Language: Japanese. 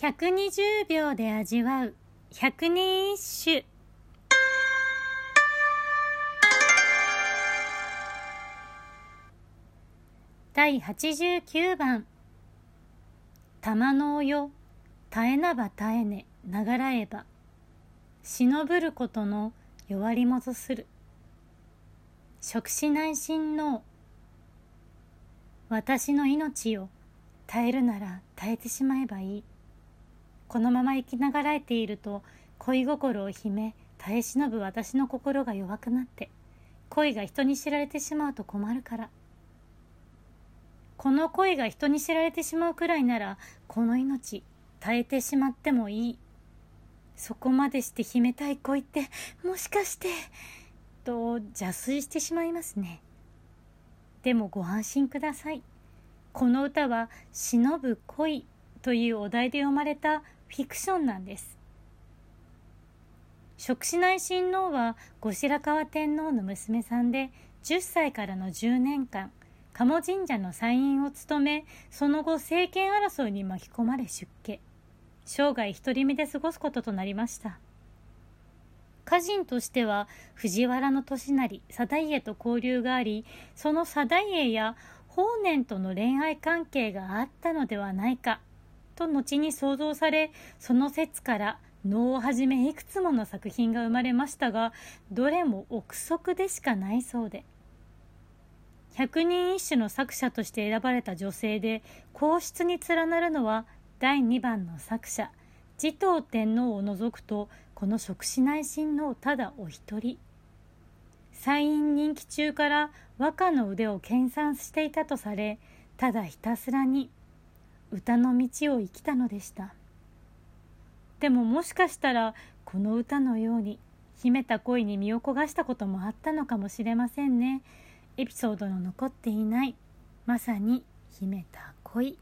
120秒で味わう。百人一首。第89番。玉のおよ絶えなば絶えね。ながらえば。忍ぶることの。弱りもとする。食し内心の私の命を耐えるなら耐えてしまえばいい。このまま生きながらえていると恋心を秘め耐え忍ぶ私の心が弱くなって恋が人に知られてしまうと困るから。この恋が人に知られてしまうくらいならこの命耐えてしまってもいい。そこまでして秘めたい恋ってもしかしてと邪推してしまいますね。でもご安心ください。この歌は「忍ぶ恋」というお題で読まれたフィクションなんです。食しない親王は後白河天皇の娘さんで10歳からの10年間鴨神社の祭院を務めその後政権争いに巻き込まれ出家。生涯独り身で過ごすこととなりました。歌人としては藤原の利成貞家と交流がありその貞家や法然との恋愛関係があったのではないか。と後に想像されその説から能をはじめいくつもの作品が生まれましたがどれも憶測でしかないそうで。百人一首の作者として選ばれた女性で皇室に連なるのは第2番の作者持統天皇を除くとこの食し内親王ただお一人。祭院任期中から和歌の腕を研鑽していたとされただひたすらに歌の道を生きたのでした。でももしかしたらこの歌のように秘めた恋に身を焦がしたこともあったのかもしれませんね。エピソードの残っていないまさに秘めた恋。